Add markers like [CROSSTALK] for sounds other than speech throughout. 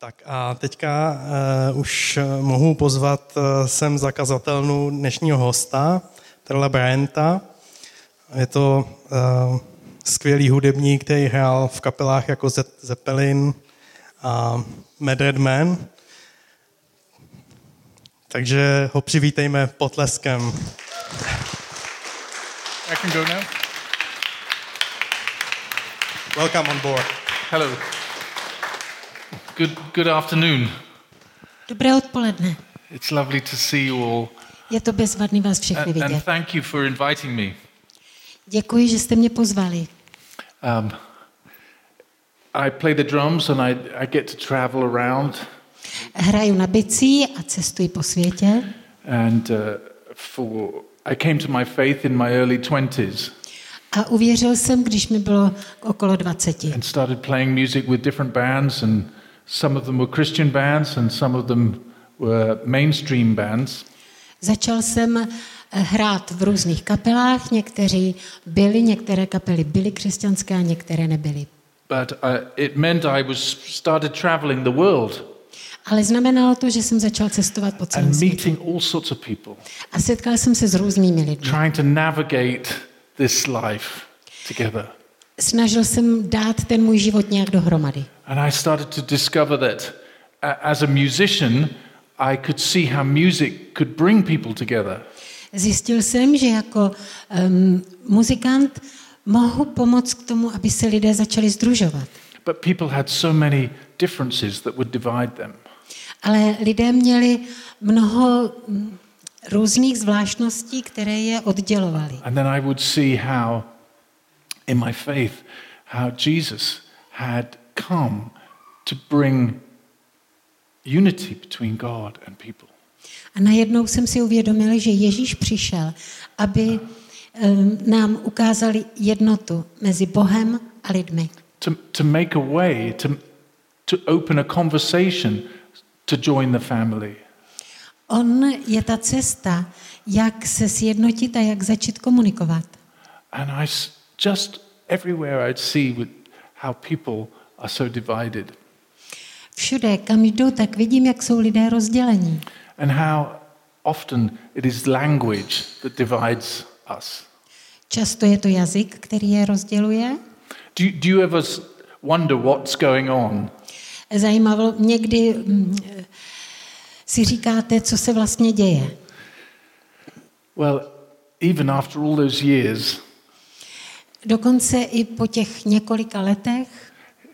Tak a teďka uh, už mohu pozvat uh, sem zakazatelnu dnešního hosta, Trla Bryanta. Je to uh, skvělý hudebník, který hrál v kapelách jako Zeppelin a Mad Red Man. Takže ho přivítejme potleskem. I can go now. Welcome on board. Hello. Good, good afternoon. Dobré odpoledne. It's lovely to see you all. Je to bezvadný vás všechny And, and vidět. thank you for inviting me. Děkuji, že jste mě pozvali. Um, I play the drums and I, I get to travel around. Hraju na bicí a cestuji po světě. And uh, for I came to my faith in my early 20s A uvěřil jsem, když mi bylo okolo 20. and started playing music with different bands. And some of them were Christian bands and some of them were mainstream bands. Začal jsem eh, hrát v různých kapelách, někteří byli, některé kapely byly křesťanské a některé nebyly. But uh, it meant I was started traveling the world Ale znamenalo to, že jsem začal cestovat po celém světě. all sorts of people. A setkal jsem se s různými lidmi. trying to navigate this life together. Snažil jsem dát ten můj život nějak dohromady. And I started to discover that as a musician, I could see how music could bring people together. Zjistil jsem, že jako um, muzikant mohu pomoct k tomu, aby se lidé začali združovat. But people had so many differences that would divide them. Ale lidé měli mnoho mm, různých zvláštností, které je oddělovaly. And then I would see how, in my faith, how Jesus had come to bring unity between God and people. A najednou jsem si uvědomil, že Ježíš přišel, aby um, nám ukázal jednotu mezi Bohem a lidmi. to, to make a way, to, to open a conversation to join the family. On je ta cesta, jak se sjednotit a jak začít komunikovat. And I just everywhere I'd see with how people are so divided Všude, kam jdu, tak vidím, jak jsou lidé rozdělení. and how often it is language that divides us. Často je to jazyk, který je rozděluje. Do you, do you ever wonder what's going on? Zajímavo, někdy mm, si říkáte, co se vlastně děje. Well, even after all those years, Dokonce i po těch několika letech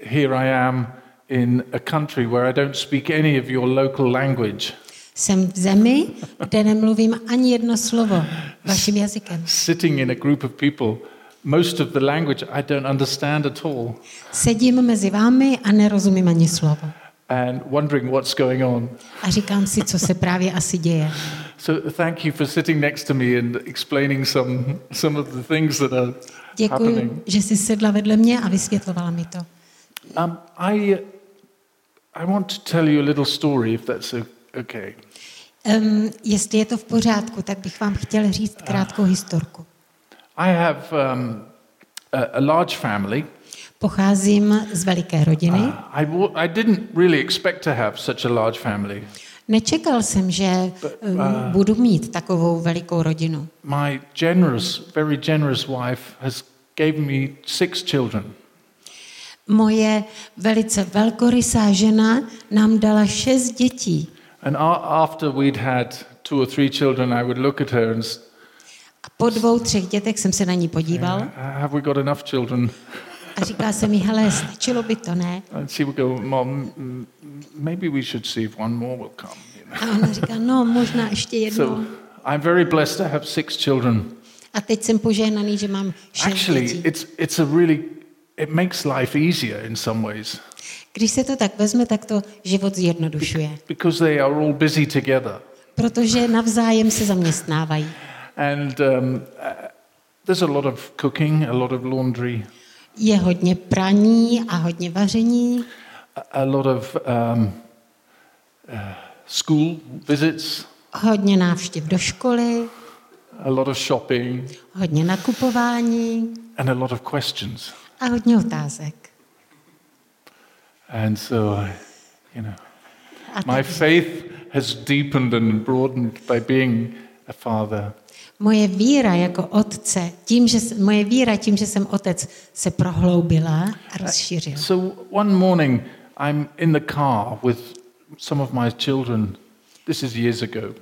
here I am in a country where I don't speak any of your local language. jsem v zemi, kde nemluvím ani jedno slovo vaším jazykem. sitting in a group of people, most of the language I don't understand at all, Sedím mezi vámi a nerozumím ani slovo. and wondering what's going on. A říkám si, co se právě asi děje. So thank you for sitting next to me and explaining some, some of the things that are Děkuji, že jsi sedla vedle mě a vysvětlovala mi to. Um, I, I want to tell you a little story, if that's okay. Um, jestli je to v pořádku, tak bych vám chtěl říct krátkou historku. I have um, a, a large family. Pocházím z veliké rodiny. Uh, I, I didn't really expect to have such a large family. Nečekal jsem, že um, budu mít takovou velikou rodinu. My generous, very generous wife has gave me six children. Moje velice velkorysá žena nám dala šest dětí. And a- after we'd had two or three children, I would look at her and A po dvou, třech dětech jsem se na ní podíval have we got enough children? [LAUGHS] a říká se mi, hele, stačilo by to, ne? And she would go, Mom, maybe we should see if one more will come. You know? A ona říká, no, možná ještě jednou. So I'm very blessed to have six children. A teď jsem požehnaný, že mám šest Actually, dětí. it's, it's a really, it makes life easier in some ways Když se to tak vezme, tak to život zjednodušuje. because they are all busy together. Protože navzájem se zaměstnávají. And um, uh, there's a lot of cooking, a lot of laundry, Je hodně praní a hodně vaření, a, a lot of um, uh, school visits, hodně návštěv do školy, a lot of shopping, hodně nakupování and a lot of questions. a hodně otázek. And so, you know. A My faith has deepened and broadened by being a father. Moje víra jako otce, tím, že, moje víra tím, že jsem otec, se prohloubila a rozšířila. So one morning, I'm in the car with some of my children. This is years ago.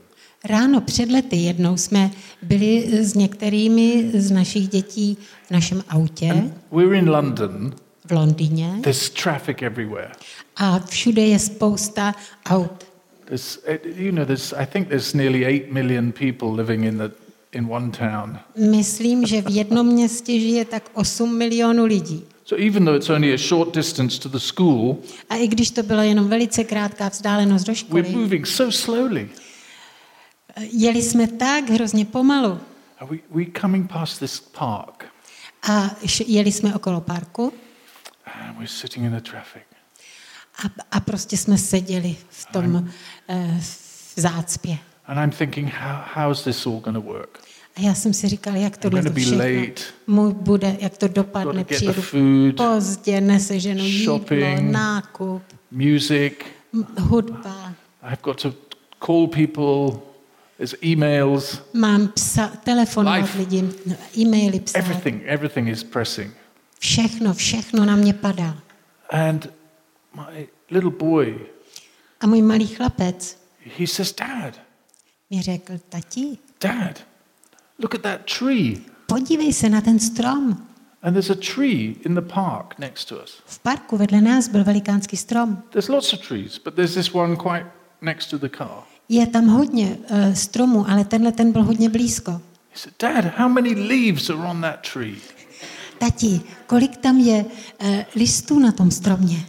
Ráno před lety jednou jsme byli s některými z našich dětí v našem autě We're in London. v Londýně There's traffic everywhere. a všude je spousta aut. There's, eh, you know, there's, I think there's nearly 8 million people living in, the, in one town. Myslím, že v jednom městě žije tak 8 milionů lidí. So even though it's only a short distance to the school, A i když to byla jenom velice krátká vzdálenost do we're školy, moving so slowly. jeli jsme tak hrozně pomalu Are we, we coming past this park a jeli jsme okolo parku and we're sitting in the traffic. a, a prostě jsme seděli v tom eh, v zácpě. And I'm thinking, how, how's this all going to work? A já jsem si říkal, jak tohle to všechno mu bude, jak to dopadne, přijedu food, pozdě, neseženu jídlo, shopping. nákup, music. hudba. I've got to call people. There's emails. Mám psa, telefonovat lidem, e-maily psát. Everything, everything is pressing. Všechno, všechno na mě padá. And my little boy, A můj malý chlapec he says, Dad, mi řekl, tati, Dad, look at that tree. podívej se na ten strom. And there's a tree in the park next to us. V parku vedle nás byl velikánský strom. There's lots of trees, but there's this one quite next to the car. Je tam hodně uh, stromů, ale tenhle ten byl hodně blízko. He said, Dad, how many leaves are on that tree? Tati, kolik tam je uh, listů na tom stromě?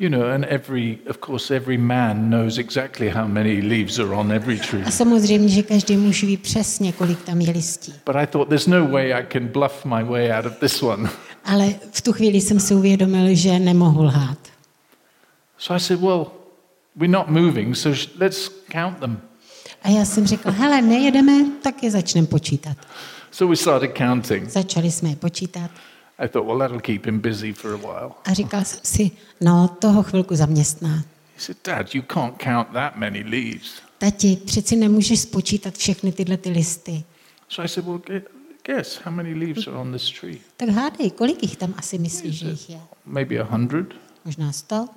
You know, and every, of course, every man knows exactly how many leaves are on every tree. A samozřejmě, že každý muž ví přesně, kolik tam je listí. But I thought, there's no way I can bluff my way out of this one. Ale v tu chvíli jsem si uvědomil, že nemohu lhát. So I said, well, we're not moving, so let's count them. A já jsem řekl, hele, nejedeme, tak je začneme počítat. So we started counting. Začali jsme je počítat I thought, well, that'll keep him busy for a while. a říkal jsem si, no, toho chvilku zaměstná. He said, Dad, you can't count that many leaves. Tati, přeci nemůžeš spočítat všechny tyhle ty listy. So I said, well, gu- guess how many leaves are on this tree? Tak hádej, kolik jich tam asi myslíš, že jich je? Maybe a hundred? Možná sto?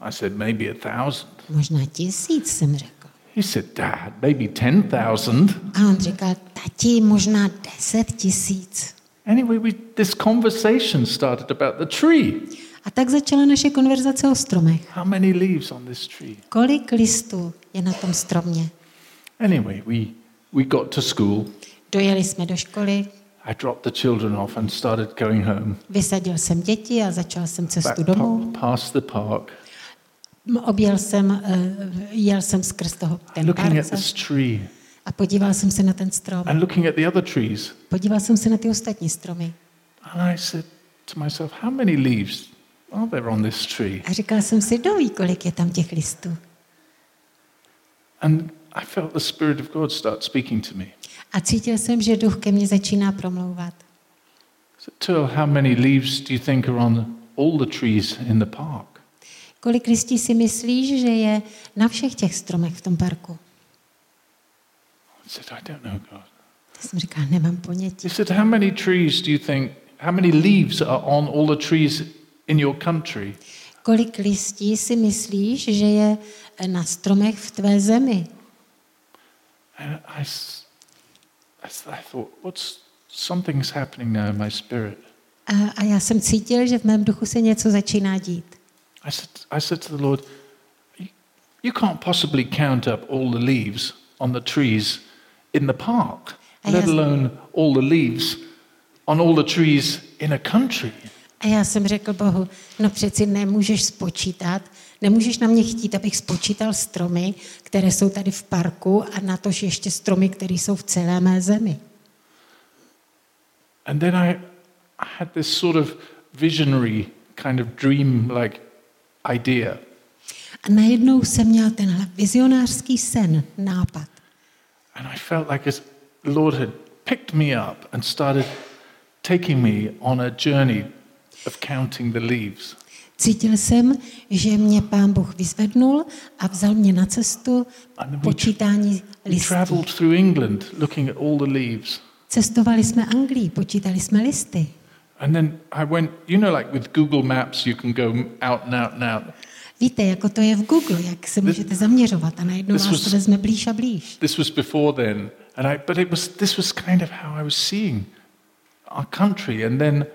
I said, maybe a thousand. Možná tisíc, jsem řekl. He said, Dad, maybe 10,000. A on říkal, tati, možná deset tisíc. Anyway, we, this conversation started about the tree. A tak začala naše konverzace o stromech. How many leaves on this tree? Kolik listů je na tom stromě? Anyway, we, we got to school. Dojeli jsme do školy, I dropped the children off and started going home. vysadil jsem děti a začal jsem Back cestu pa- domů. past the park, Objel jsem, eh, jel jsem skrz toho ten looking park at this tree a podíval jsem se na ten strom. and looking at the other trees. Podíval jsem se na ty ostatní stromy And I said to myself, how many leaves are there on this tree? a říkal jsem si, kdo ví, kolik je tam těch listů. And I felt the Spirit of God start speaking to me. A cítil jsem, že duch ke mně začíná promlouvat. Till, how many leaves do you think are on all the trees in the park? Kolik listí si myslíš, že je na všech těch stromech v tom parku? I said, I don't know, God. Já jsem říkal, nemám ponětí. He said, How many trees do you think, how many leaves are on all the trees in your country? Kolik listí si myslíš, že je na stromech v tvé zemi? And I, s- I s- I thought, what's something's happening now in my spirit. A, a já jsem cítil, že v mém duchu se něco začíná dít. I said, I said to the Lord, "You- You can't possibly count up all the leaves on the trees in the park, I let alone all the leaves on all the trees in a country. A já jsem řekl Bohu, no přeci nemůžeš spočítat, nemůžeš na mě chtít, abych spočítal stromy, které jsou tady v parku a natož ještě stromy, které jsou v celé mé zemi. And then I, I had this sort of visionary kind of dream like idea. A najednou jsem měl tenhle vizionářský sen, nápad. And I felt like as the Lord had picked me up and started taking me on a journey of counting the leaves. Cítil jsem, že mě pán Bůh vyzvednul a vzal mě na cestu počítání We listů. traveled through England looking at all the leaves. Cestovali jsme Anglii, počítali jsme listy. And then I went, you know, like with Google Maps, you can go out and out and out. Víte, jako to je v Google, jak se můžete zaměřovat a najednou vás to vezme blíž a blíž. This was before then, and I, but it was, this was kind of how I was seeing our country, and then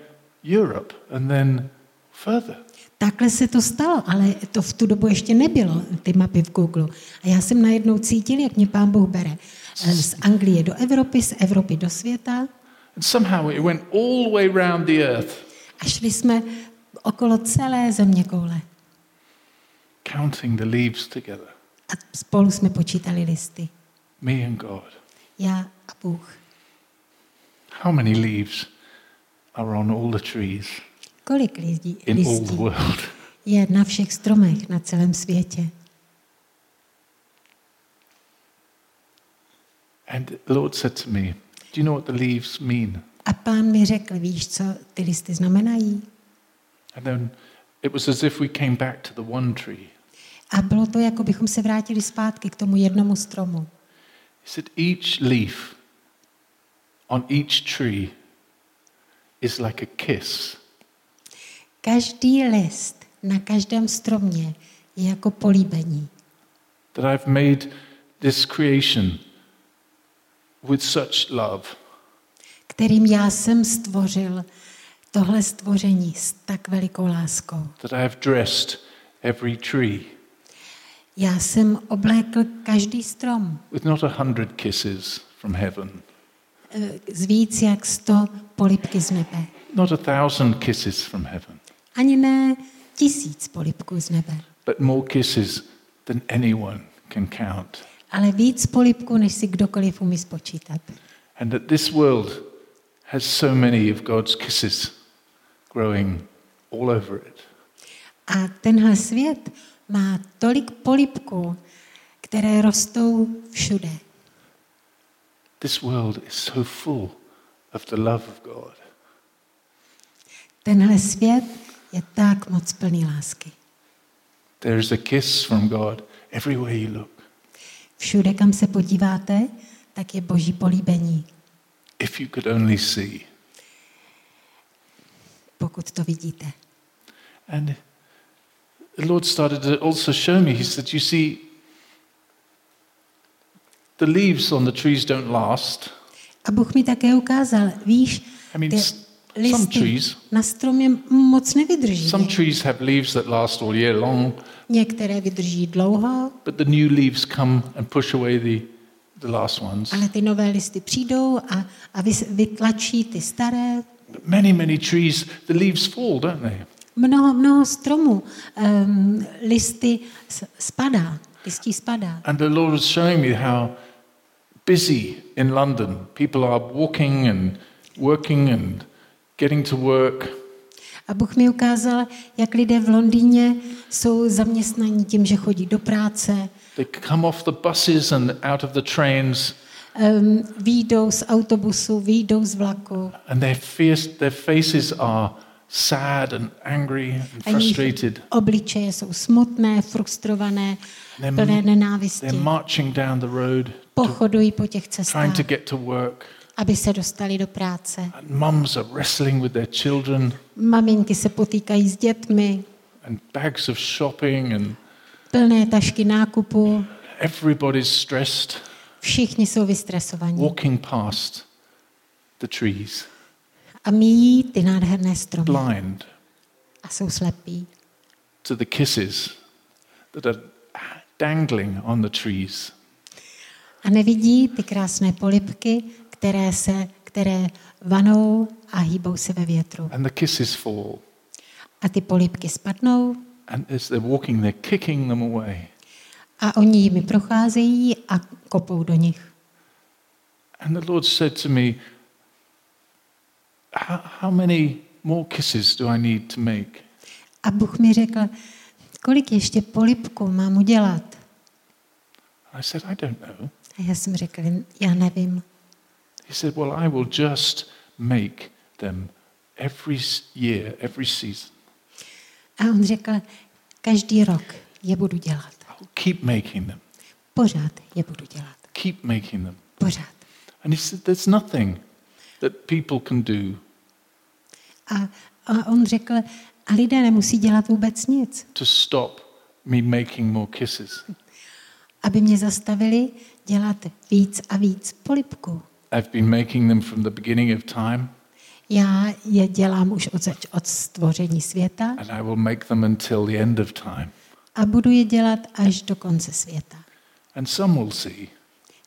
Europe, and then further. Takhle se to stalo, ale to v tu dobu ještě nebylo, ty mapy v Google. A já jsem najednou cítil, jak mě pán Bůh bere eh, z Anglie do Evropy, z Evropy do světa And somehow it went all the way around the earth, a šli jsme okolo celé země koule. Counting the leaves together, A spolu jsme počítali listy. me and God. Já a Bůh. How many leaves are on all the trees Kolik lidí, in all the listí world? je na všech stromech na celém světě? And the Lord said to me, Do you know what the leaves mean? A pán mi řekl, víš, co ty listy znamenají? And then it was as if we came back to the one tree. A bylo to, jako bychom se vrátili zpátky k tomu jednomu stromu. Said, Each leaf on each tree is like a kiss. Každý list na každém stromě je jako políbení. That I've made this creation with such love. kterým já jsem stvořil tohle stvoření s tak velikou láskou. That I have dressed every tree Já jsem oblékl každý strom with not a hundred kisses from heaven, eh, z víc jak sto polipky z nebe. not a thousand kisses from heaven, Ani ne tisíc polipků z nebe, but more kisses than anyone can count. ale víc polipků, než si kdokoliv umí spočítat. And that this world has so many of God's kisses growing all over it. A tenhle svět má tolik polipků, které rostou všude. This world is so full of the love of God. Tenhle svět je tak moc plný lásky. There is a kiss from God everywhere you look. Všude, kam se podíváte, tak je boží políbení, If you could only see. pokud to vidíte. And the Lord started to also show me, He said, You see, the leaves on the trees don't last. A Bůh mi také ukázal, víš, I mean, some trees, na stromě moc nevydrží. some trees have leaves that last all year long, Některé vydrží dlouho, but the new leaves come and push away the, the last ones. ale ty nové listy přijdou a, a vytlačí ty staré. But many, many trees, the leaves fall, don't they? Mnoho, mnoho stromů um, listy spadá, listí spadá. And the Lord was showing me how busy in London people are walking and working and getting to work. A Bůh mi ukázal, jak lidé v Londýně jsou zaměstnaní tím, že chodí do práce, They come off the buses and out of the trains, um, výjdou z autobusu, výjdou z vlaku. and their, fierce, their faces are sad and angry and frustrated. obličeje jsou smutné, frustrované, plné nenávisti. they're marching down the road, Pochodují po těch trying cestách, to get to work. aby se dostali do práce. And mums are wrestling with their children, Maminky se potýkají s dětmi, and bags of shopping, and plné tašky nákupu, everybody's stressed, všichni jsou vystresovaní. walking past the trees, A míjí ty nádherné stromy blind a jsou slepí. to the kisses that are dangling on the trees. A nevidí ty krásné polipky, které, se, které vanou a hýbou se ve větru. And the kisses fall. A ty polipky spadnou And as they're walking, they're kicking them away. a oni jimi procházejí a kopou do nich. And the Lord said to me, How, how many more kisses do I need to make? A Bůh mi řekl, kolik ještě polipku mám udělat? I said, I don't know. A já jsem řekl, já nevím. He said, Well, I will just make them every year, every season. A on řekl, každý rok je budu dělat. I will keep making them. Pořád je budu dělat. Keep making them. Pořád. And he said, There's nothing that people can do A, a on řekl, a lidé nemusí dělat vůbec nic, to stop me making more kisses. aby mě zastavili dělat víc a víc polipků. I've been making them from the beginning of time, Já je dělám už od, zač- od stvoření světa and I will make them until the end of time. a budu je dělat až do konce světa. And some will see,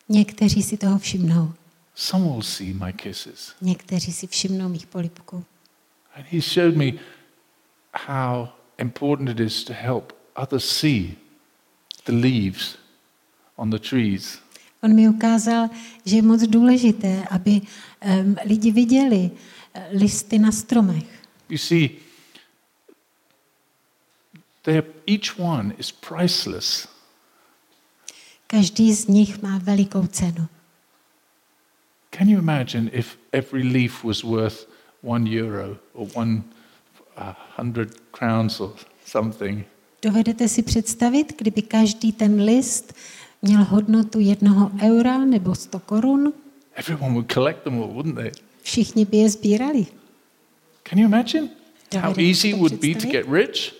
Někteří si toho všimnou, some will see my kisses. někteří si všimnou mých polipků. And he showed me how important it is to help others see the leaves on the trees. On mi ukázal, že je moc důležité, aby um, lidi viděli eh, listy na stromech. You see, each one is priceless. Každý z nich má velikou cenu. Can you imagine if every leaf was worth one euro or one uh, hundred crowns or something? Dovedete si představit, kdyby každý ten list měl hodnotu jednoho eura nebo 100 korun? Everyone would collect them all, wouldn't they? Všichni by je sbírali. Can you imagine how easy it would be to get rich?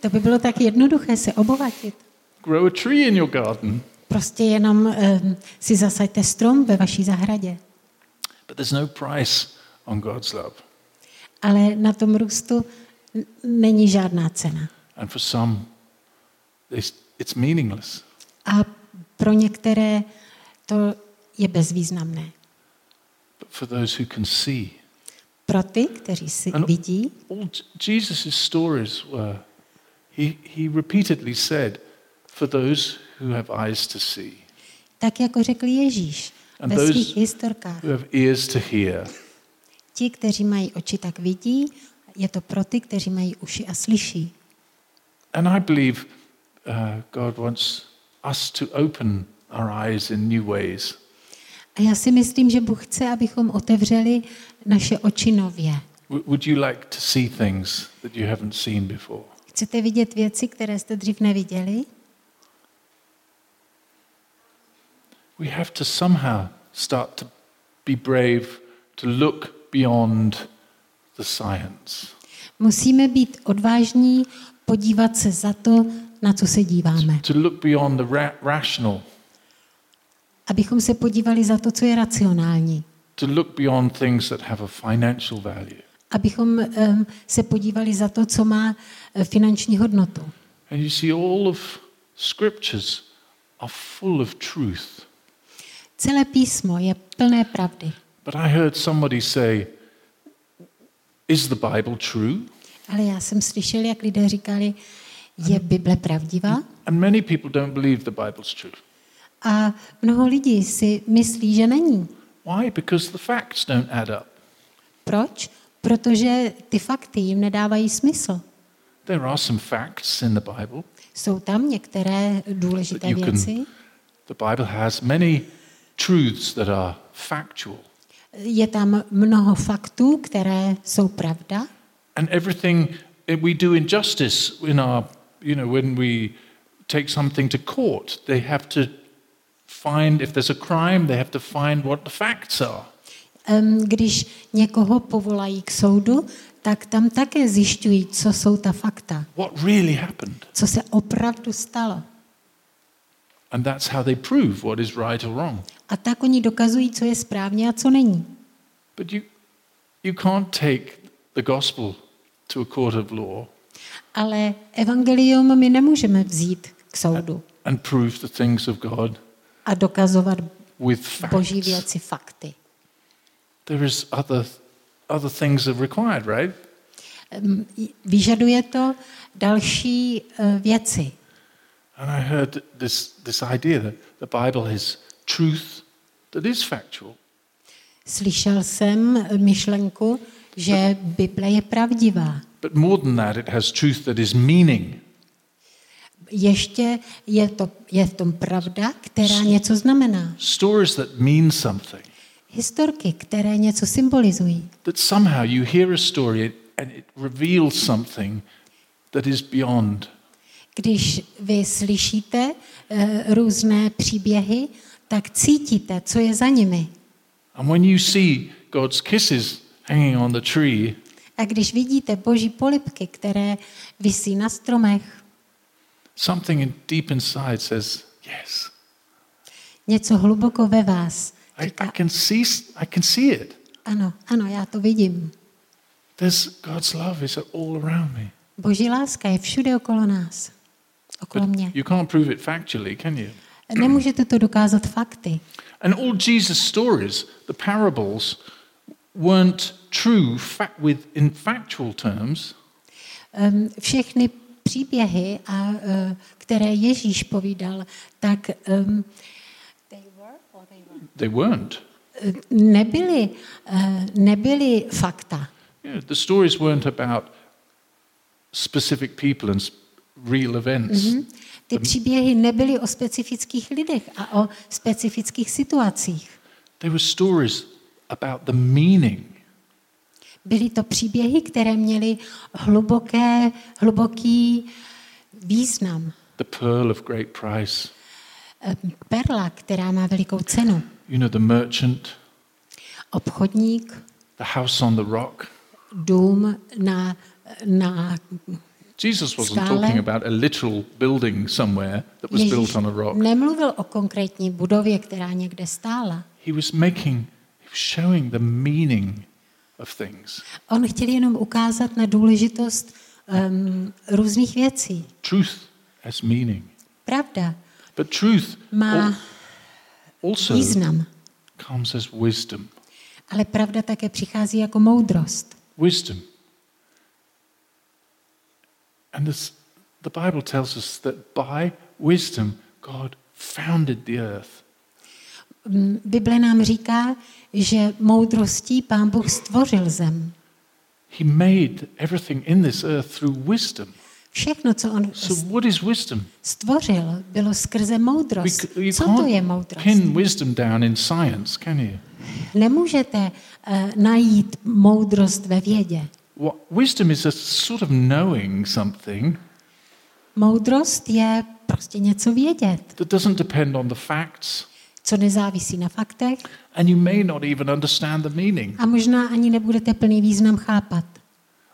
To by bylo tak jednoduché se obohatit. Grow a tree in your garden. Prostě jenom um, si zasaďte strom ve vaší zahradě. But there's no price on God's love. Ale na tom růstu není žádná cena. And for some, it's, meaningless. A pro některé to je bezvýznamné. But for those who can see, Pro ty, kteří si Ano. vidí, all Jesus' stories were, he, he repeatedly said, for those who have eyes to see, tak jako řekl Ježíš And ve svých historkách. who have ears to hear. Ti, kteří mají oči, tak vidí, je to pro ty, kteří mají uši a slyší. And I believe uh, God wants us to open our eyes in new ways. A já si myslím, že Bůh chce, abychom otevřeli naše oči nově. Would you like to see things that you haven't seen before? Chcete vidět věci, které jste dřív neviděli? We have to somehow start to be brave to look beyond the science, Musíme být odvážní, podívat se za to, na co se díváme. to look beyond the ra- rational, Abychom se podívali za to, co je racionální. to look beyond things that have a financial value. Abychom um, se podívali za to, co má eh, finanční hodnotu. And you see, all of scriptures are full of truth. Celé písmo je plné pravdy. But I heard somebody say, Is the Bible true? Ale já jsem slyšel, jak lidé říkali, je Bible pravdivá? And many people don't believe the Bible's true. A mnoho lidí si myslí, že není. Why? Because the facts don't add up. Proč? Protože ty fakty jim nedávají smysl. There are some facts in the Bible. Jsou tam některé důležité you can- věci. The Bible has many truths that are factual. Je tam mnoho faktů, které jsou pravda. And everything we do in justice, in our, you know, when we take something to court, they have to find, if there's a crime, they have to find what the facts are. Když někoho povolají k soudu, tak tam také zjišťují, co jsou ta fakta, What really happened? co se opravdu stalo. And that's how they prove what is right or wrong. A tak oni dokazují, co je správně a co není. But you, you can't take the gospel to a court of law Ale evangelium my nemůžeme vzít k soudu and prove the things of God a dokazovat with boží facts. věci fakty. There is other, other things that are required, right? Vyžaduje to další eh, věci. And I heard this, this idea that the Bible is truth that is factual. Slyšel jsem myšlenku, že Bible je pravdivá. But more than that, it has truth that is meaning. Ještě je, to, je v tom pravda, která něco znamená. Stories that mean something. Historky, které něco symbolizují. That somehow you hear a story and it reveals something that is beyond. Když vy slyšíte uh, různé příběhy, tak cítíte, co je za nimi. And when you see God's kisses hanging on the tree, A když vidíte boží polipky, které visí na stromech, something in deep inside says, Yes, něco hluboko ve vás I, I, říká, can see, I can see it. ano, ano, já to vidím. There's God's love is all around me. Boží láska je všude okolo nás, okolo mě. you can't prove it factually, can you? Nemůžete to dokázat fakty. And all Jesus' stories, the parables, weren't true fa- with, in factual terms. Um, všechny příběhy, a, uh, které Ježíš povídal, tak um, they were, or they were? They weren't. Uh, nebyly, uh, nebyly fakta. Yeah, the stories weren't about specific people and real events. Mhm. Ty příběhy nebyly o specifických lidech a o specifických situacích. They were stories about the meaning, Byly to příběhy, které měly hluboké, hluboký význam. the pearl of great price. Perla, která má velikou cenu. You know, the merchant, Obchodník, the house on the rock. dům na, na Jesus wasn't talking about a literal building somewhere that was Ježíš built on a rock. nemluvil o konkrétní budově, která někde stála. He was making, he was showing the meaning of things. On chtěl jenom ukázat na důležitost um, různých věcí. Truth has meaning. Pravda But truth má al- also význam, comes as wisdom. ale pravda také přichází jako moudrost. Wisdom. And this, the Bible tells us that by wisdom, God founded the earth. Mm, Bible nám říká, že moudrostí pán Bůh stvořil zem. He made everything in this earth through wisdom. Všechno, co on So, what is wisdom? stvořil, bylo skrze We moudrost. you Co to je moudrost? pin wisdom down in science, can you? Nemůžete uh, najít moudrost ve vědě. What, wisdom is a sort of knowing something Moudrost je prostě něco vědět, that doesn't depend on the facts, co nezávisí na faktech and you may not even understand the meaning. a možná ani nebudete plný význam chápat.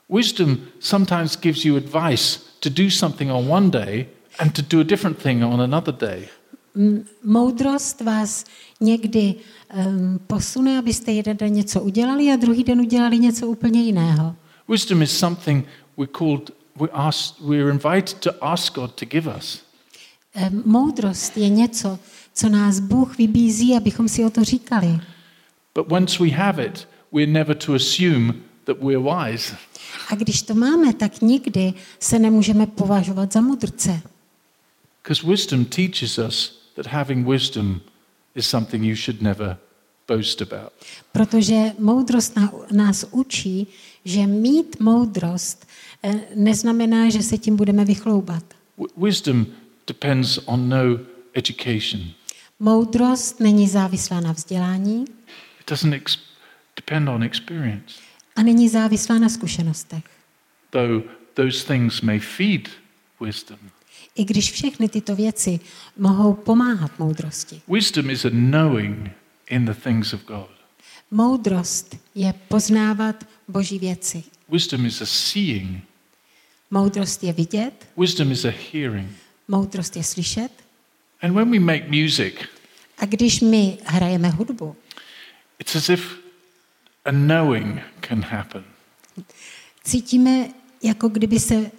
Wisdom sometimes gives you advice to do something on one day and to do a different thing on another day. Moudrost vás někdy um, posune, abyste jeden den něco udělali a druhý den udělali něco úplně jiného. Wisdom is something we're called, we're, asked, we're invited to ask God to give us. Moudrost je něco, co nás Bůh vybízí, abychom si o to říkali. But once we have it, we're never to assume that we're wise. A když to máme, tak nikdy se nemůžeme považovat za mudrce. Because wisdom teaches us that having wisdom is something you should never boast about. Protože moudrost nás učí, že mít moudrost eh, neznamená, že se tím budeme vychloubat. Wisdom depends on no education. Moudrost není závislá na vzdělání It doesn't ex- depend on experience, a není závislá na zkušenostech. though those things may feed wisdom. I když všechny tyto věci mohou pomáhat moudrosti. Wisdom is a knowing in the things of God. Moudrost je poznávat boží věci. Wisdom is a seeing. Moudrost je vidět, Wisdom is a hearing. moudrost je slyšet. And when we make music, A když my hrajeme hudbu, it's as if a knowing can happen. cítíme, jako kdyby se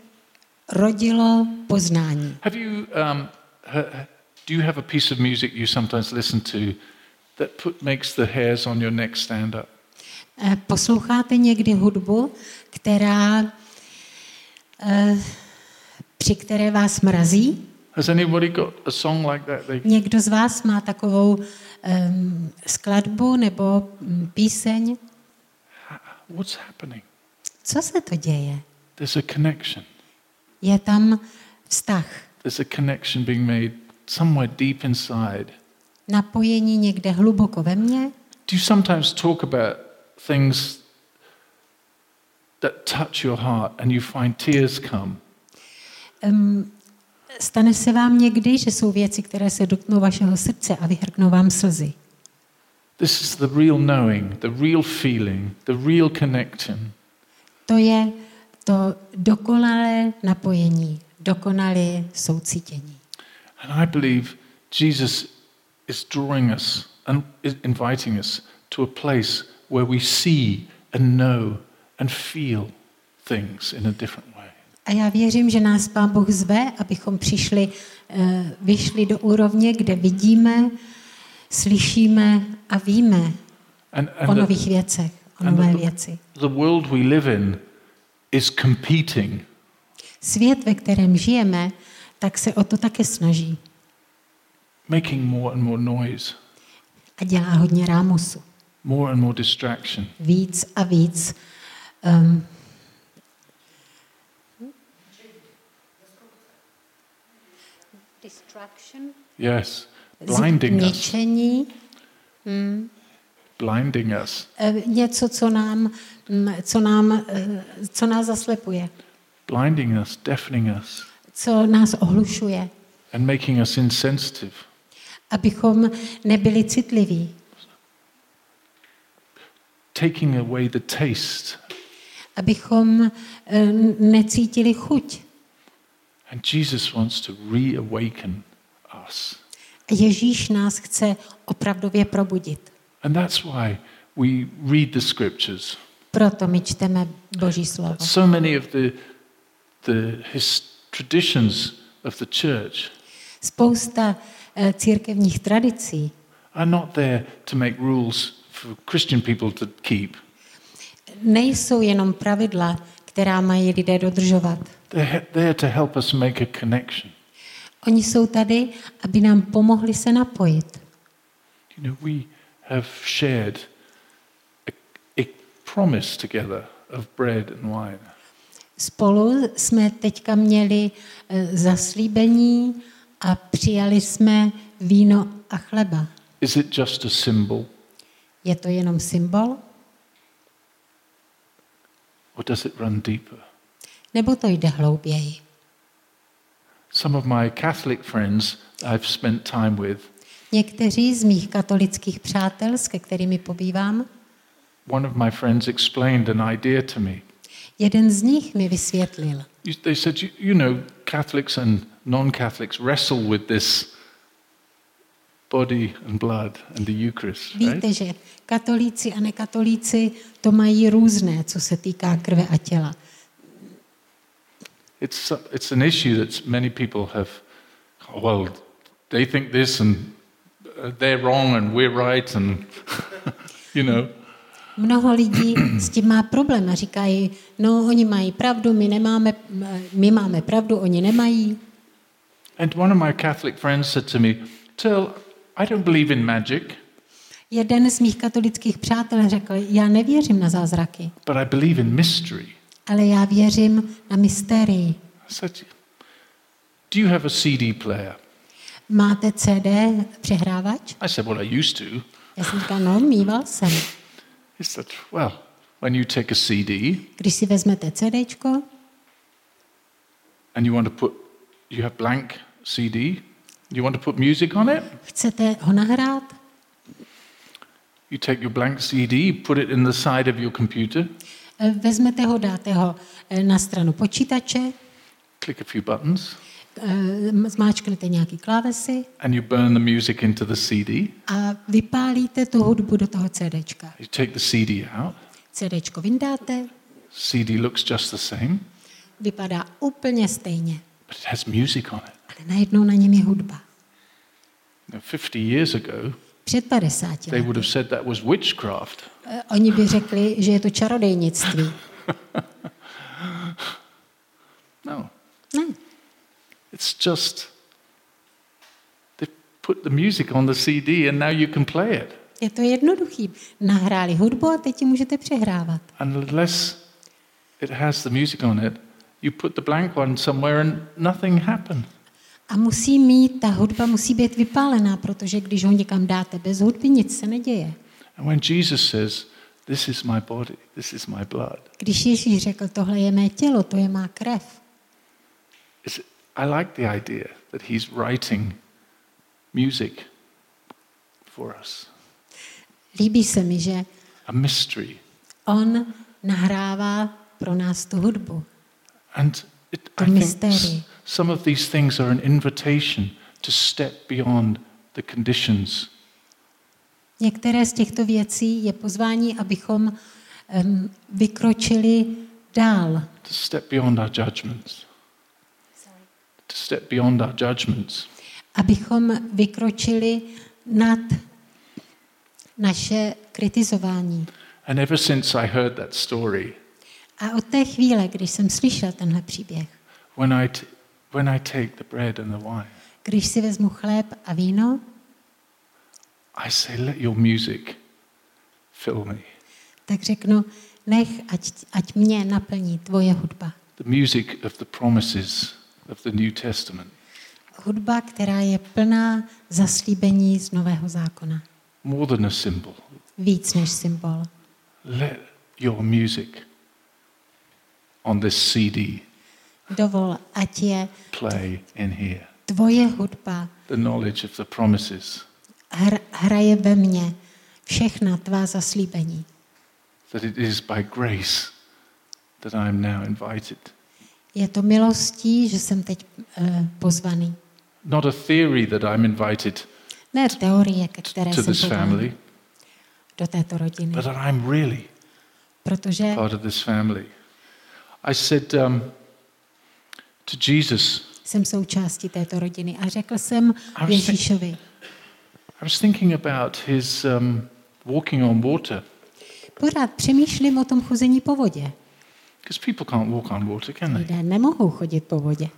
rodilo poznání. Have you, um, do you have a piece of music you sometimes listen to that put, makes the hairs on your neck stand up? Eh, Posloucháte někdy hudbu, která, eh, při které vás mrazí? Has anybody got a song like that? They, Někdo z vás má takovou um, skladbu nebo mm, píseň? what's happening? Co se to děje? There's a connection. Je tam vztah, There's a connection being made somewhere deep inside. napojení někde hluboko ve mně. Do you sometimes talk about things that touch your heart and you find tears come? Um, stane se vám někdy, že jsou věci, které se dotknou vašeho srdce a vyhrknou vám slzy. This is the real knowing, the real feeling, the real connection. To je to dokonalé napojení, dokonalé soucítění. And I believe Jesus is drawing us and is inviting us to a place where we see and know and feel things in a different way. A já věřím, že nás Pán Bůh zve, abychom přišli, eh, vyšli do úrovně, kde vidíme, slyšíme a víme And, o and nových věcech, o nové the- věci. the world we live in is competing Svět, ve kterém žijeme, tak se o to také snaží making more and more noise, a dělá hodně rámosu. More and more distraction. Víc a víc um, distraction, Yes, blinding us, zničení, blinding us, eh, něco, co nám, mm, co nám, eh, co nás zaslepuje, blinding us, deafening us, co nás ohlušuje, and making us insensitive. abychom nebyli citliví, taking away the taste. abychom eh, necítili chuť. And Jesus wants to reawaken us. Ježíš nás chce opravdově probudit. And that's why we read the scriptures. Proto my čteme Boží slovo. So many of the, the his traditions of the church Spousta eh, církevních tradicí are not there to make rules for Christian people to keep. nejsou jenom pravidla, která mají lidé dodržovat. They're he- there to help us make a connection. Oni jsou tady, aby nám pomohli se napojit. You know, we have shared a, a promise together of bread and wine. Spolu jsme teďka měli eh, zaslíbení a přijali jsme víno a chleba. Is it just a symbol, Je to jenom symbol? or does it run deeper? Nebo to jde hlouběji? Some of my Catholic friends I've spent time with, Někteří z mých katolických přátel, s kterými pobývám, one of my friends explained an idea to me. jeden z nich mi vysvětlil. They said, you, you know, Catholics and non Catholics wrestle with this body and blood and the Eucharist, right? Víte, že katolíci a nekatolíci to mají různé, co se týká krve a těla. It's, it's an issue that many people have, well, they think this and uh, they're wrong and we're right, and, [LAUGHS] you know. Mnoho lidí s tím má problém a říkají, no oni mají pravdu, my nemáme, my máme pravdu, oni nemají. And one of my Catholic friends said to me, Till, I don't believe in magic, Jeden z mých katolických přátel řekl, já nevěřím na zázraky, but I believe in mystery. ale já věřím na mystérii. I said, Do you have a CD player? Máte CD přehrávač? I said, Well, I used to. Já jsem říkal, no, mýval jsem. He said, Well, when you take a CD Když si vezmete CDčko and you want to put, you have blank CD, you want to put music on it, chcete ho nahrát, you take your blank CD, put it in the side of your computer, eh, vezmete ho, dáte ho eh, na stranu počítače, click a few buttons, eh, zmáčknete nějaký klávesy. And you burn the music into the CD. a vypálíte tu hudbu do toho CDčka. You take the CD out, CDčko vyndáte, CD looks just the same, vypadá úplně stejně, but it has music on it. Ale najednou na něm je hudba. Now, 50 years ago, Před 50 they lety. would have said that was witchcraft. Eh, Oni by řekli, že je to čarodejnictví. [LAUGHS] No, Ne, it's just they put the music on the CD and now you can play it. je to jednoduchý. Nahráli hudbu a teď ji můžete přehrávat. And unless it has the music on it, you put the blank one somewhere and nothing happened. A musí mít, ta hudba musí být vypálená, protože když ho někam dáte bez hudby, nic se neděje. And when Jesus says, This is my body, this is my blood, Když Ježíš řekl, tohle je mé tělo, to je má krev, I like the idea that he's writing music for us, Líbí se mi, že a mystery. on nahrává pro nás tu hudbu. And it, I think some of these things are an invitation to step beyond the conditions. Některé z těchto věcí je pozvání, abychom um, vykročili dál. to step beyond our judgments. To step beyond our judgments. Abychom vykročili nad naše kritizování. And ever since I heard that story, A od té chvíle, když jsem slyšel tenhle příběh, when I, t- when I take the bread and the wine, když si vezmu chléb a víno, I say, let your music fill me. tak řeknu, nech, ať, ať mě naplní tvoje hudba. The music of the promises of the New Testament. Hudba, která je plná zaslíbení z Nového zákona. More than a symbol. Víc než symbol. Let your music on this CD Dovol, ať je play in here. tvoje hudba The knowledge of the promises hr, hraje ve mně všechna tvá zaslíbení. that it is by grace that I am now invited. Je to milostí, že jsem teď uh, pozvaný. Not a theory that I'm invited Ne teorie, ke které to jsem this pozvaný family, do této rodiny. but that I'm really Protože part of this family. I said um, to Jesus, jsem součástí této rodiny. A řekl jsem Ježíšovi, I was thinking about his um, walking on water, pořád přemýšlím o tom chození po vodě. because people can't walk on water, can they? Lidé nemohou chodit po vodě.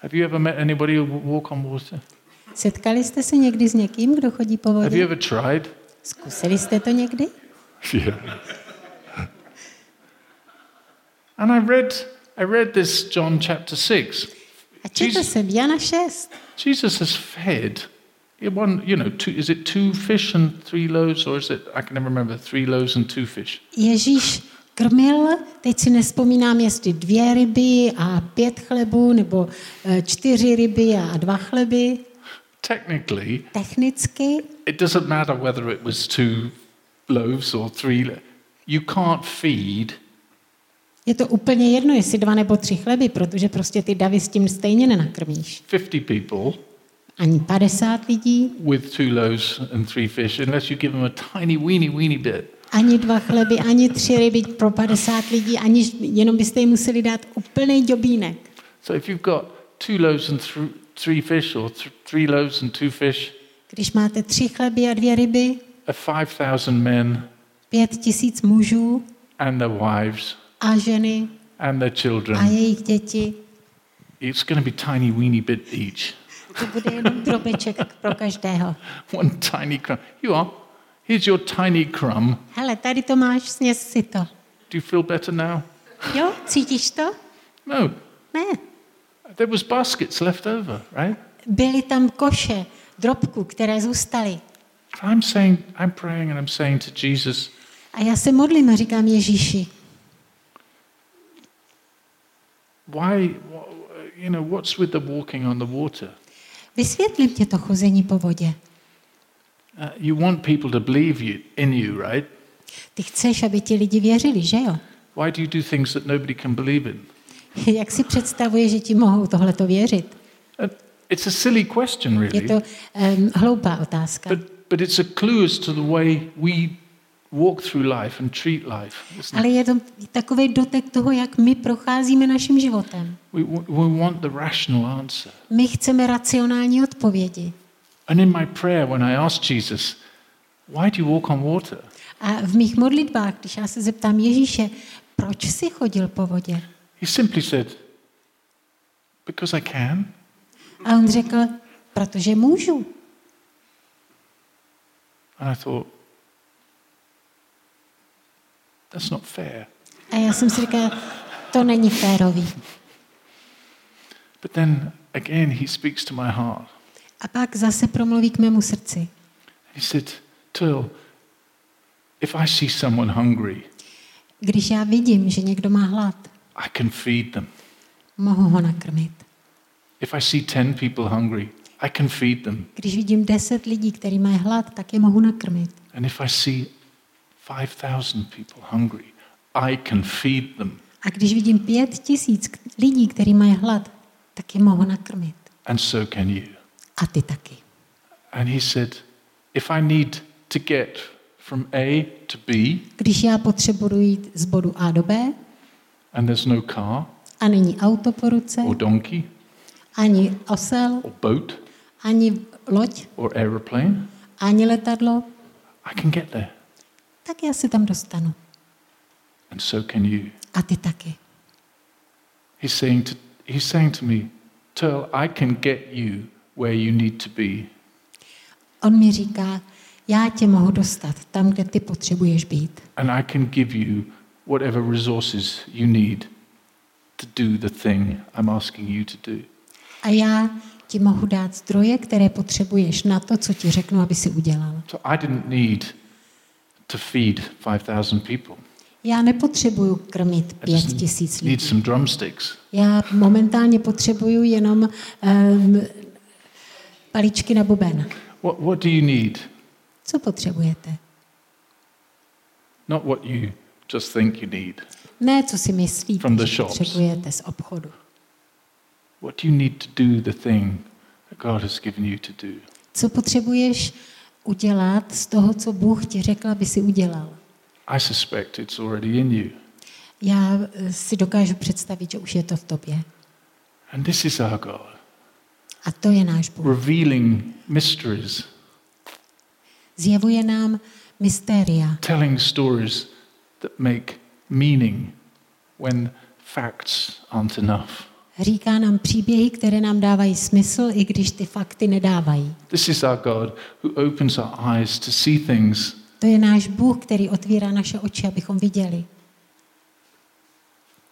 Have you ever met anybody who walk on water? Setkali jste se někdy s někým, kdo chodí po Have you vodě? ever tried? Zkusili jste to někdy? [LAUGHS] Yeah. And I read, I read this John chapter six. A četl Jesus- jsem Jana 6. Jesus has fed. One, you know, two, is it two fish and three loaves, or is it? I can never remember. Three loaves and two fish. Ježíš krmil, teď si nespomínám, jestli dvě ryby a pět chlebů, nebo eh, čtyři ryby a dva chleby. Technically, Technicky it doesn't matter whether it was two loaves or three. You can't feed je to úplně jedno, jestli dva nebo tři chleby, protože prostě ty davy s tím stejně nenakrmíš. 50 people Ani 50 lidí, with two loaves and three fish unless you give them a tiny, weeny, weeny bit. ani dva chleby, ani tři ryby pro 50 lidí, ani jenom byste jim museli dát úplný děbínek. So if you've got two loaves and th- three fish, or th- three loaves and two fish, Když máte tři chleby a dvě ryby, of 5,000 men pět tisíc mužů and their wives a ženy and their a children, jejich děti, it's going to be tiny, weeny bit each. to bude jenom drobeček pro každého. [LAUGHS] One tiny crumb. You are. Here's your tiny crumb. Hele, tady to máš, sněz si to. Do you feel better now? Jo, cítíš to? No. Ne. There was baskets left over, right? Byly tam koše, drobku, které zůstaly. I'm saying, I'm praying and I'm saying to Jesus, A já se modlím a říkám Ježíši, why, wh- you know, what's with the walking on the water? vysvětli mě to chození po vodě. Uh, you want people to believe you, in you, right? Ty chceš, aby ti lidi věřili, že jo? Why do you do things that nobody can believe in? [LAUGHS] Jak si představuje, že ti mohou tohleto věřit? It's a silly question, Je really, to um, hloupá otázka. but, but it's a clue as to the way we walk through life and treat life. Ale je to takový dotek toho, jak my procházíme naším životem. We, we want the rational answer. My chceme racionální odpovědi. And in my prayer, when I asked Jesus, why do you walk on water? A v mých modlitbách, když já se zeptám Ježíše, proč jsi chodil po vodě? He simply said, because I can. A on řekl, protože můžu. And I thought, that's not fair. A já jsem si říkal, to není férový. But then again, he speaks to my heart. A pak zase promluví k mému srdci. He said, Till, if I see someone hungry, Když já vidím, že někdo má hlad, I can feed them. mohu ho nakrmit. If I see 10 people hungry, I can feed them. Když vidím deset lidí, kteří mají hlad, tak je mohu nakrmit. And if I see 5,000 people hungry, I can feed them. A když vidím pět tisíc lidí, kteří mají hlad, tak je mohu nakrmit. And so can you. A ty taky. And he said, if I need to get from A to B Když já potřebuji jít z bodu A do B and there's no car a není auto po ruce, or donkey ani osel, or boat ani loď, or aeroplane, ani letadlo, I can get there. Tak já se tam dostanu. And so can you. A ty taky. He's saying to, he's saying to me, Turl, I can get you where you need to be. On mi říká, já tě mohu dostat tam, kde ty potřebuješ být. And I can give you whatever resources you need to do the thing I'm asking you to do. A já ti mohu dát zdroje, které potřebuješ na to, co ti řeknu, aby si udělal. So I didn't need to feed 5,000 people. Já nepotřebuju krmit pět tisíc need lidí. some drumsticks. Já momentálně potřebuju jenom um, paličky na buben. What, what do you need? Co potřebujete? Not what you just think you need. Ne, co si myslíte, From the že shops. potřebujete z obchodu. What do you need to do the thing that God has given you to do? Co potřebuješ udělat z toho, co Bůh ti řekl, aby si udělal? I suspect it's already in you. Já eh, si dokážu představit, že už je to v tobě. And this is our God, A to je náš Bůh. revealing mysteries, Zjevuje nám mystéria, telling stories that make meaning when facts aren't enough. Říká nám příběhy, které nám dávají smysl, i když ty fakty nedávají. This is our God who opens our eyes to see things To je náš Bůh, který otvírá naše oči, abychom viděli.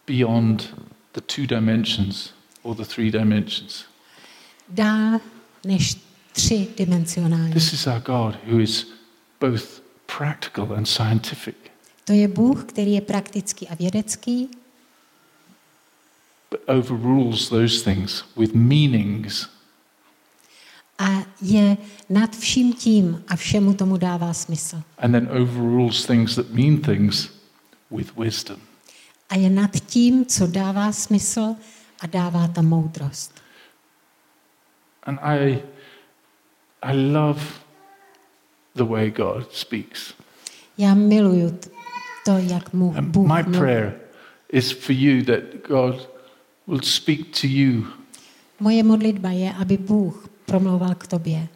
beyond the two dimensions or the three dimensions. Dál než tři dimenzionální. This is our God who is both practical and scientific, To je Bůh, který je praktický a vědecký, but overrules those things with meanings. a je nad vším tím a všemu tomu dává smysl. And then overrules things that mean things with wisdom. A je nad tím, co dává smysl a dává tam moudrost. And I, I love the way God speaks. Já miluju to, jak mu Bůh my prayer is for you that God will speak to you. Moje modlitba je, aby Bůh promlouval k tobě,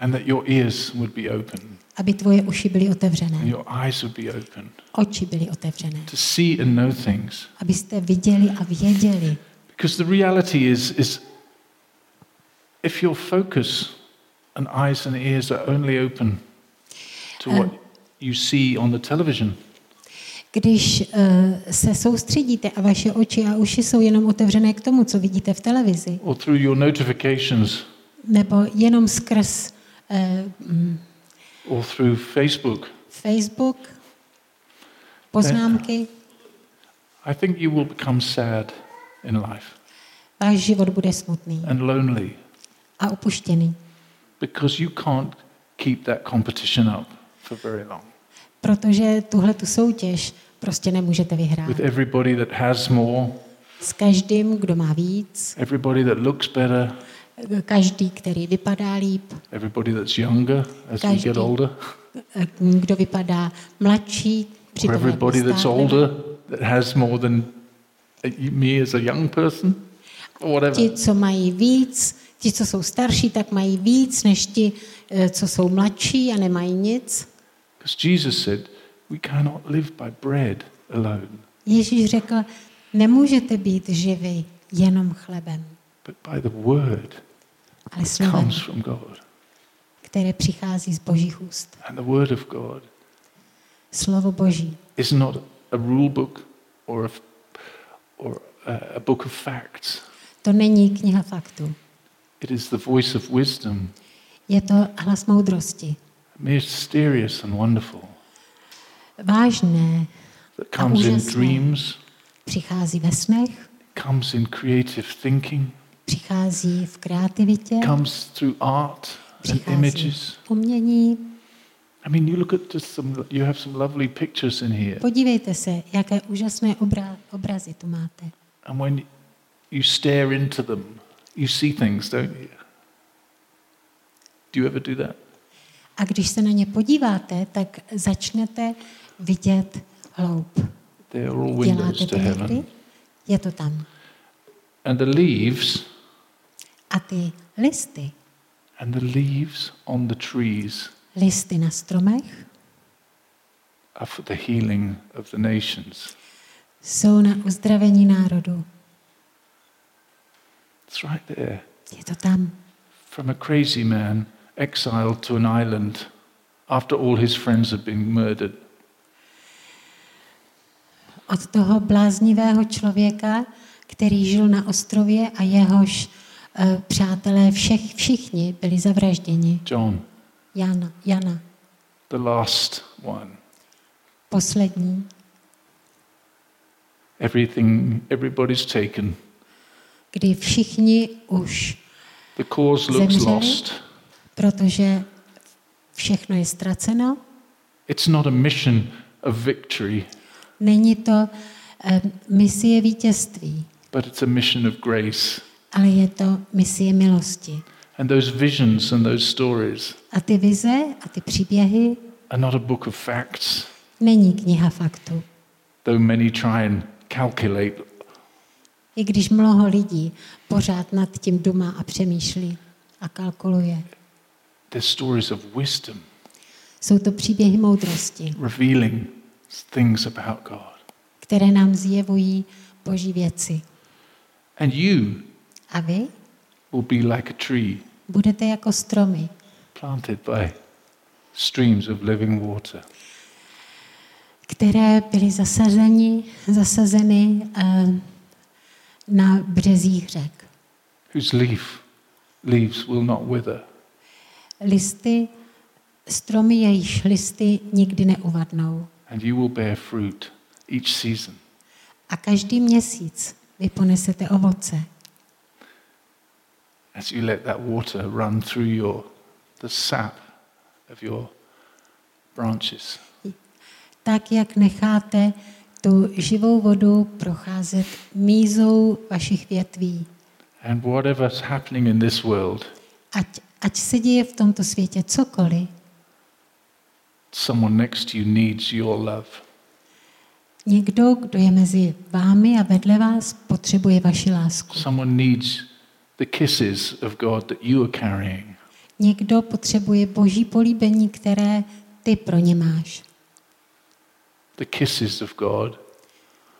and that your ears would be open. Aby tvoje uši byly and your eyes would be open oči byly otevřené, to see and know things. abyste viděli a věděli. Because the reality is, is if your focus and eyes and ears are only open to um, what you see on the television, Když uh, se soustředíte a vaše oči a uši jsou jenom otevřené k tomu, co vidíte v televizi, or through your notifications, nebo jenom skrz uh, or through Facebook, Facebook, poznámky, I think you will become sad in life. Váš život bude smutný. And lonely. A opuštěný, because you can't keep that competition up for very long. Protože tuhle tu soutěž prostě nemůžete vyhrát. With everybody that has more, S každým, kdo má víc, everybody that looks better, každý, který vypadá líp, everybody that's younger as we get Každý. older, kdo vypadá mladší, přitom everybody that's older that has more than me as a young person, or whatever. Ti, co mají víc, ti, co jsou starší, tak mají víc než ti, eh, co jsou mladší a nemají nic. Because Jesus said, we cannot live by bread alone, Ježíš řekl, nemůžete být živi jenom chlebem, but by the word ale slovem, comes from God. které přichází z božích úst. And the word of God Slovo boží is not a rule book or a, or a book of facts. to není kniha faktů. It is the voice of wisdom, Je to hlas moudrosti. Mysterious and wonderful, Vážné that comes in dreams, přichází ve snech, comes in creative thinking, přichází v kreativitě, comes through art and images. umění. I mean, you look at just some, you have some lovely pictures in here. Podívejte se, jaké úžasné obra- obrazy tu máte. And when you stare into them, you see things, don't you? Do you ever do that? A když se na ně podíváte, tak začnete vidět hloub. Děláte to někdy? Je to tam. And the leaves, A ty listy, and the leaves on the trees listy na stromech, are for the healing of the nations. jsou na uzdravení národu. It's right there. Je to tam. From a crazy man exiled to an island after all his friends had been murdered. Od toho bláznivého člověka, který žil na ostrově a jehož uh, přátelé všech, všichni byli zavražděni. John, Jana, Jana, the last one. poslední. Everything, everybody's taken. kdy všichni už, The cause looks Zemřeli. lost. Protože všechno je ztraceno, It's not a mission of victory, není to eh, misie vítězství, but it's a mission of grace. ale je to misie milosti. And those visions and those stories A ty vize a ty příběhy are not a book of facts, není kniha faktů. though many try and calculate. I když mnoho lidí pořád nad tím doma a přemýšlí a kalkuluje. They're stories of wisdom, Jsou to příběhy moudrosti, revealing things about God. které nám zjevují boží věci. And you A vy will be like a tree budete jako stromy, planted by streams of living water. které byly zasazeni, zasazeny eh, na březích řek. whose leaf leaves will not wither, Listy, stromy jejíž listy nikdy neuvadnou. and you will bear fruit each season. A každý měsíc vy ponesete ovoce, As you let that water run through your the sap of your branches. tak jak necháte tu živou vodu procházet mízou vašich větví. And whatever's happening in this world, Ať, ať se děje v tomto světě cokoliv, someone next to you needs your love. někdo, kdo je mezi vámi a vedle vás, potřebuje vaši lásku. Someone needs the kisses of God that you are carrying. Někdo potřebuje boží políbení, které ty pro ně máš. The kisses of God,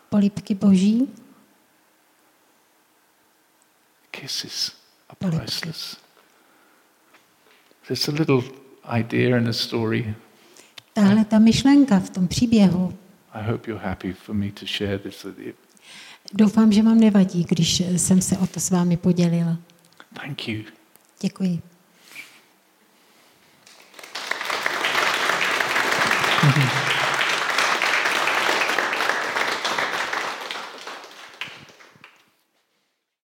Políbky boží, kisses are priceless. There's a little idea in a story. tahle ta myšlenka v tom příběhu, I hope you're happy for me to share this with you. doufám, že vám nevadí, když jsem se o to s vámi podělila. Thank you. Děkuji. Mhm. [LAUGHS]